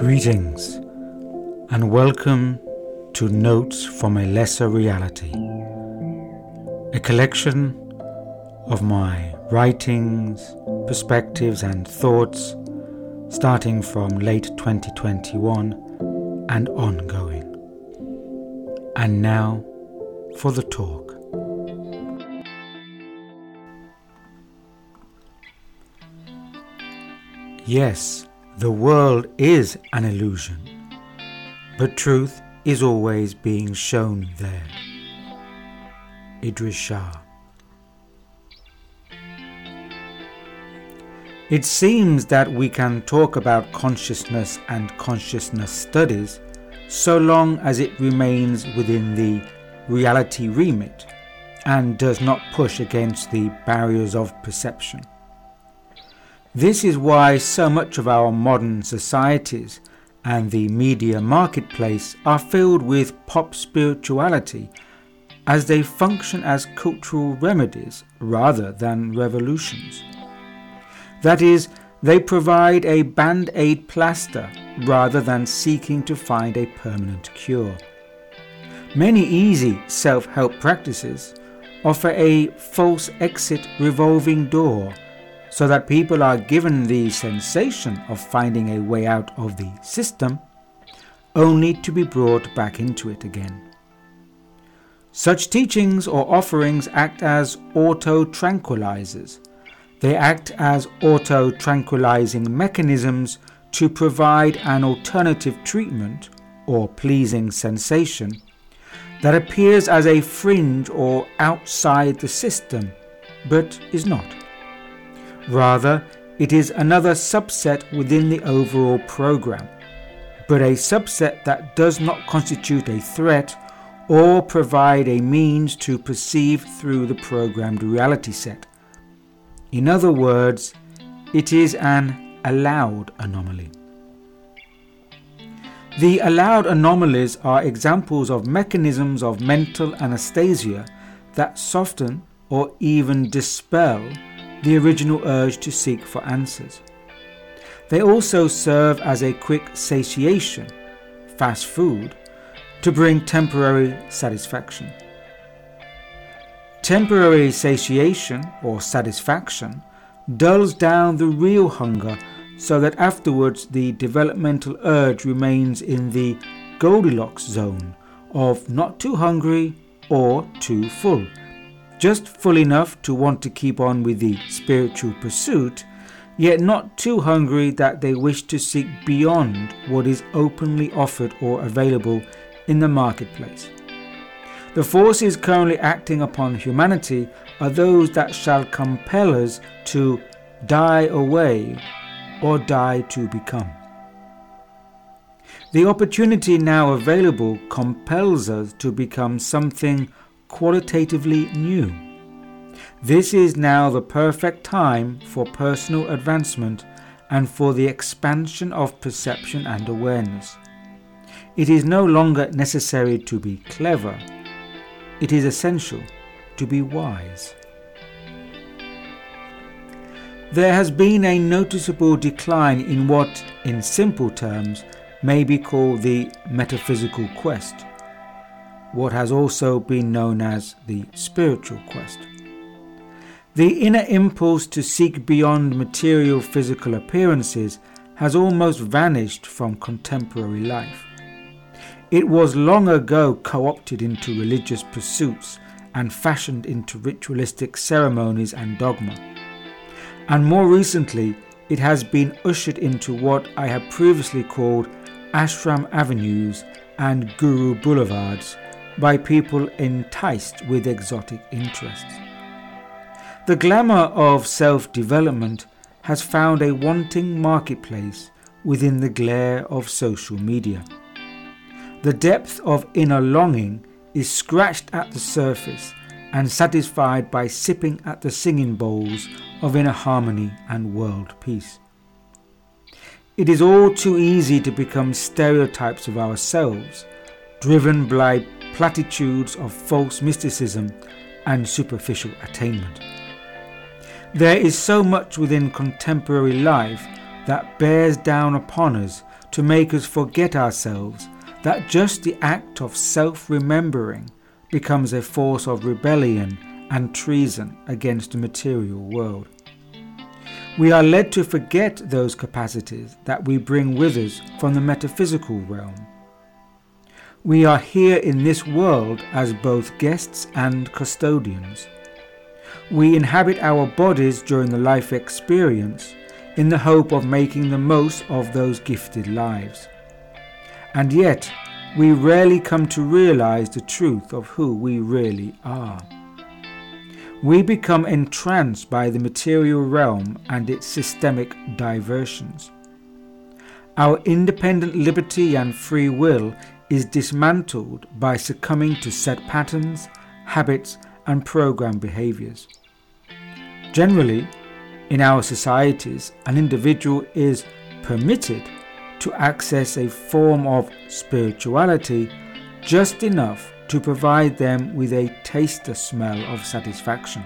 Greetings and welcome to Notes from a Lesser Reality, a collection of my writings, perspectives, and thoughts starting from late 2021 and ongoing. And now for the talk. Yes, the world is an illusion, but truth is always being shown there. Idries Shah. It seems that we can talk about consciousness and consciousness studies so long as it remains within the reality remit and does not push against the barriers of perception. This is why so much of our modern societies and the media marketplace are filled with pop spirituality as they function as cultural remedies rather than revolutions. That is, they provide a band aid plaster rather than seeking to find a permanent cure. Many easy self help practices offer a false exit revolving door so that people are given the sensation of finding a way out of the system, only to be brought back into it again. Such teachings or offerings act as auto tranquilizers. They act as auto tranquilizing mechanisms to provide an alternative treatment or pleasing sensation that appears as a fringe or outside the system, but is not. Rather, it is another subset within the overall program, but a subset that does not constitute a threat or provide a means to perceive through the programmed reality set. In other words, it is an allowed anomaly. The allowed anomalies are examples of mechanisms of mental anesthesia that soften or even dispel the original urge to seek for answers. They also serve as a quick satiation, fast food, to bring temporary satisfaction. Temporary satiation or satisfaction dulls down the real hunger so that afterwards the developmental urge remains in the Goldilocks zone of not too hungry or too full just full enough to want to keep on with the spiritual pursuit, yet not too hungry that they wish to seek beyond what is openly offered or available in the marketplace. The forces currently acting upon humanity are those that shall compel us to die away or die to become. The opportunity now available compels us to become something qualitatively new. This is now the perfect time for personal advancement and for the expansion of perception and awareness. It is no longer necessary to be clever, it is essential to be wise. There has been a noticeable decline in what, in simple terms, may be called the metaphysical quest what has also been known as the spiritual quest. The inner impulse to seek beyond material physical appearances has almost vanished from contemporary life. It was long ago co opted into religious pursuits and fashioned into ritualistic ceremonies and dogma. And more recently, it has been ushered into what I have previously called ashram avenues and guru boulevards by people enticed with exotic interests. The glamour of self development has found a wanting marketplace within the glare of social media. The depth of inner longing is scratched at the surface and satisfied by sipping at the singing bowls of inner harmony and world peace. It is all too easy to become stereotypes of ourselves, driven by platitudes of false mysticism and superficial attainment. There is so much within contemporary life that bears down upon us to make us forget ourselves that just the act of self remembering becomes a force of rebellion and treason against the material world. We are led to forget those capacities that we bring with us from the metaphysical realm. We are here in this world as both guests and custodians. We inhabit our bodies during the life experience in the hope of making the most of those gifted lives. And yet, we rarely come to realize the truth of who we really are. We become entranced by the material realm and its systemic diversions. Our independent liberty and free will is dismantled by succumbing to set patterns, habits, and programmed behaviors. Generally, in our societies, an individual is permitted to access a form of spirituality just enough to provide them with a taster smell of satisfaction.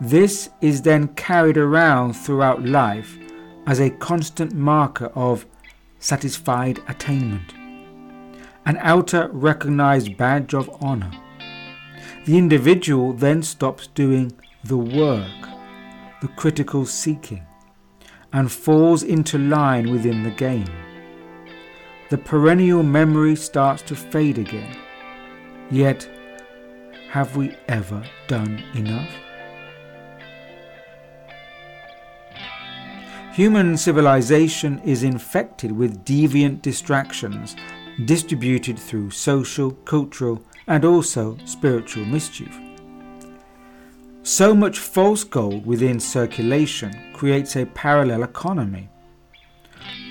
This is then carried around throughout life as a constant marker of satisfied attainment, an outer recognized badge of honor. The individual then stops doing the work the critical seeking and falls into line within the game. The perennial memory starts to fade again. Yet, have we ever done enough? Human civilization is infected with deviant distractions distributed through social, cultural, and also spiritual mischief. So much false gold within circulation creates a parallel economy.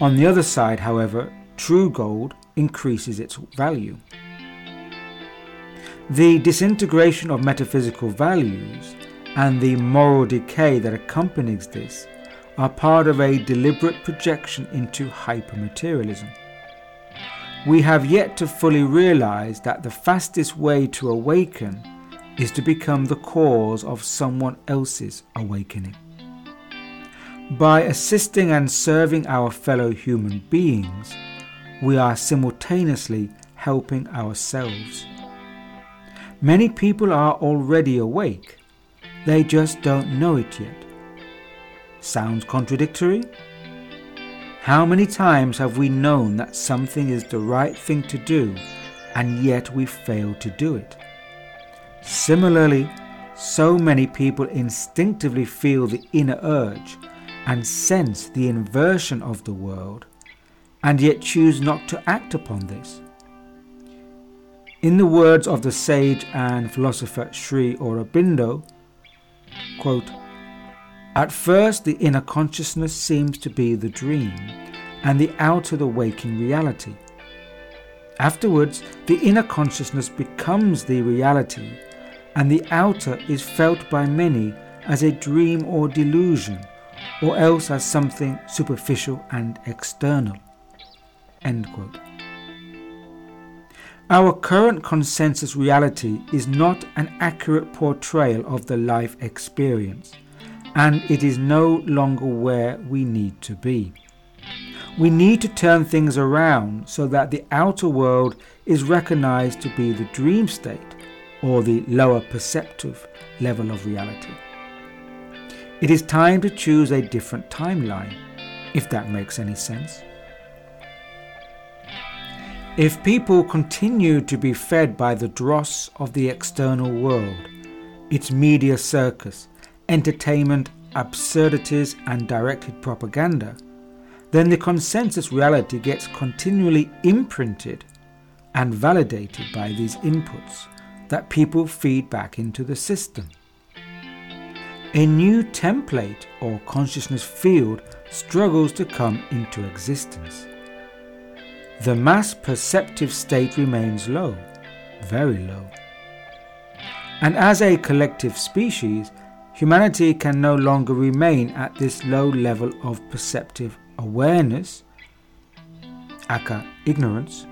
On the other side, however, true gold increases its value. The disintegration of metaphysical values and the moral decay that accompanies this are part of a deliberate projection into hypermaterialism. We have yet to fully realize that the fastest way to awaken is to become the cause of someone else's awakening. By assisting and serving our fellow human beings, we are simultaneously helping ourselves. Many people are already awake, they just don't know it yet. Sounds contradictory? How many times have we known that something is the right thing to do and yet we fail to do it? Similarly, so many people instinctively feel the inner urge and sense the inversion of the world, and yet choose not to act upon this. In the words of the sage and philosopher Sri Aurobindo, quote, At first the inner consciousness seems to be the dream, and the outer the waking reality. Afterwards, the inner consciousness becomes the reality and the outer is felt by many as a dream or delusion, or else as something superficial and external. Our current consensus reality is not an accurate portrayal of the life experience, and it is no longer where we need to be. We need to turn things around so that the outer world is recognized to be the dream state or the lower perceptive level of reality. It is time to choose a different timeline, if that makes any sense. If people continue to be fed by the dross of the external world, its media circus, entertainment, absurdities, and directed propaganda, then the consensus reality gets continually imprinted and validated by these inputs that people feed back into the system. A new template or consciousness field struggles to come into existence. The mass perceptive state remains low, very low. And as a collective species, humanity can no longer remain at this low level of perceptive awareness, aka ignorance,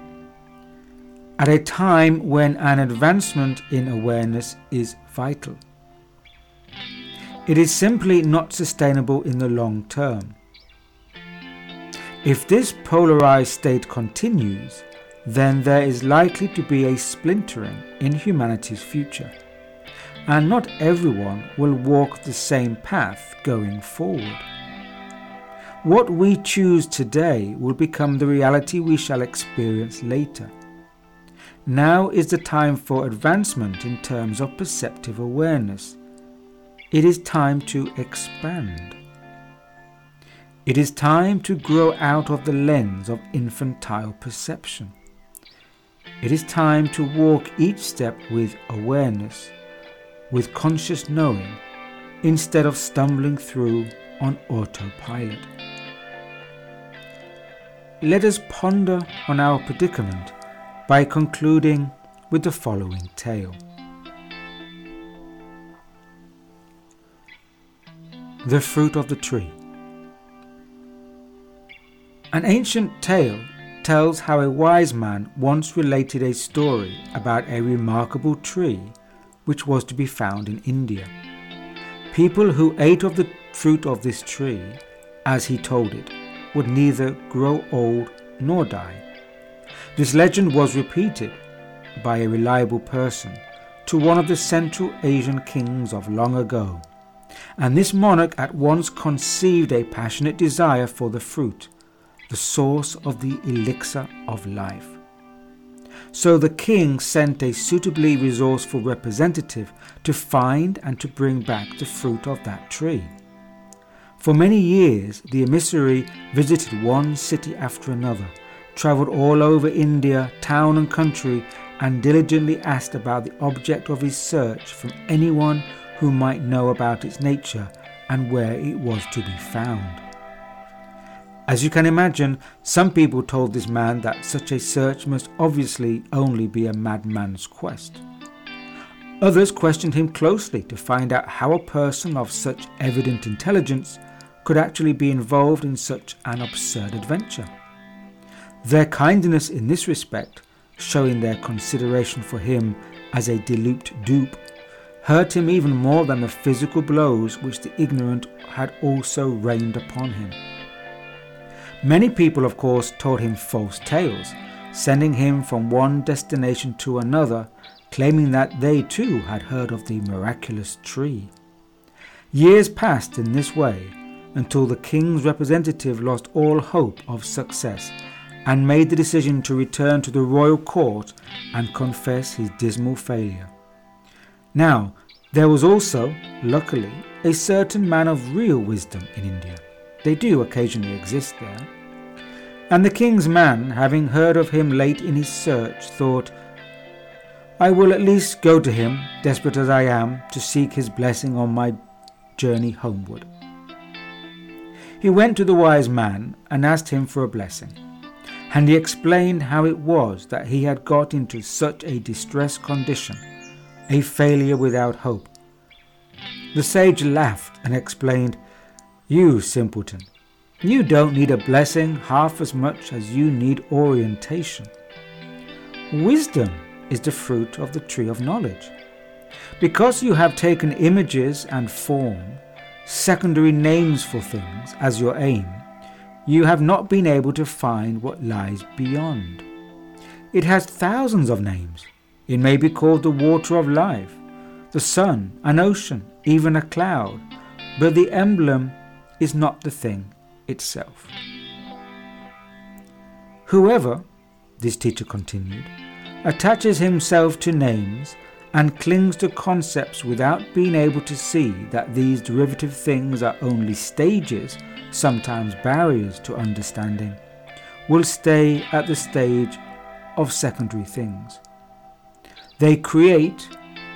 at a time when an advancement in awareness is vital. It is simply not sustainable in the long term. If this polarized state continues, then there is likely to be a splintering in humanity's future, and not everyone will walk the same path going forward. What we choose today will become the reality we shall experience later. Now is the time for advancement in terms of perceptive awareness. It is time to expand. It is time to grow out of the lens of infantile perception. It is time to walk each step with awareness, with conscious knowing, instead of stumbling through on autopilot. Let us ponder on our predicament by concluding with the following tale. The Fruit of the Tree. An ancient tale tells how a wise man once related a story about a remarkable tree which was to be found in India. People who ate of the fruit of this tree, as he told it, would neither grow old nor die. This legend was repeated by a reliable person to one of the Central Asian kings of long ago, and this monarch at once conceived a passionate desire for the fruit, the source of the elixir of life. So the king sent a suitably resourceful representative to find and to bring back the fruit of that tree. For many years, the emissary visited one city after another, travelled all over India, town and country, and diligently asked about the object of his search from anyone who might know about its nature and where it was to be found. As you can imagine, some people told this man that such a search must obviously only be a madman's quest. Others questioned him closely to find out how a person of such evident intelligence could actually be involved in such an absurd adventure. Their kindness in this respect, showing their consideration for him as a deluded dupe, hurt him even more than the physical blows which the ignorant had also rained upon him. Many people, of course, told him false tales, sending him from one destination to another, claiming that they too had heard of the miraculous tree. Years passed in this way until the king's representative lost all hope of success and made the decision to return to the royal court and confess his dismal failure. Now, there was also, luckily, a certain man of real wisdom in India. They do occasionally exist there. And the king's man, having heard of him late in his search, thought, I will at least go to him, desperate as I am, to seek his blessing on my journey homeward. He went to the wise man and asked him for a blessing. And he explained how it was that he had got into such a distressed condition, a failure without hope. The sage laughed and explained, You simpleton, you don't need a blessing half as much as you need orientation. Wisdom is the fruit of the tree of knowledge. Because you have taken images and form secondary names for things as your aim, you have not been able to find what lies beyond. It has thousands of names. It may be called the water of life, the sun, an ocean, even a cloud, but the emblem is not the thing itself. Whoever, this teacher continued, attaches himself to names and clings to concepts without being able to see that these derivative things are only stages, sometimes barriers to understanding, will stay at the stage of secondary things. They create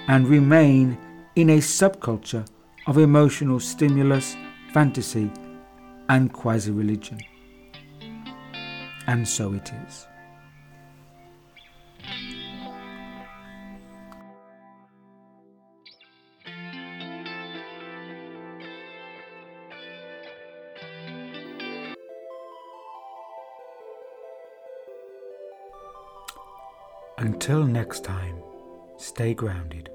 and remain in a subculture of emotional stimulus, fantasy, and quasi religion. And so it is. Until next time, stay grounded.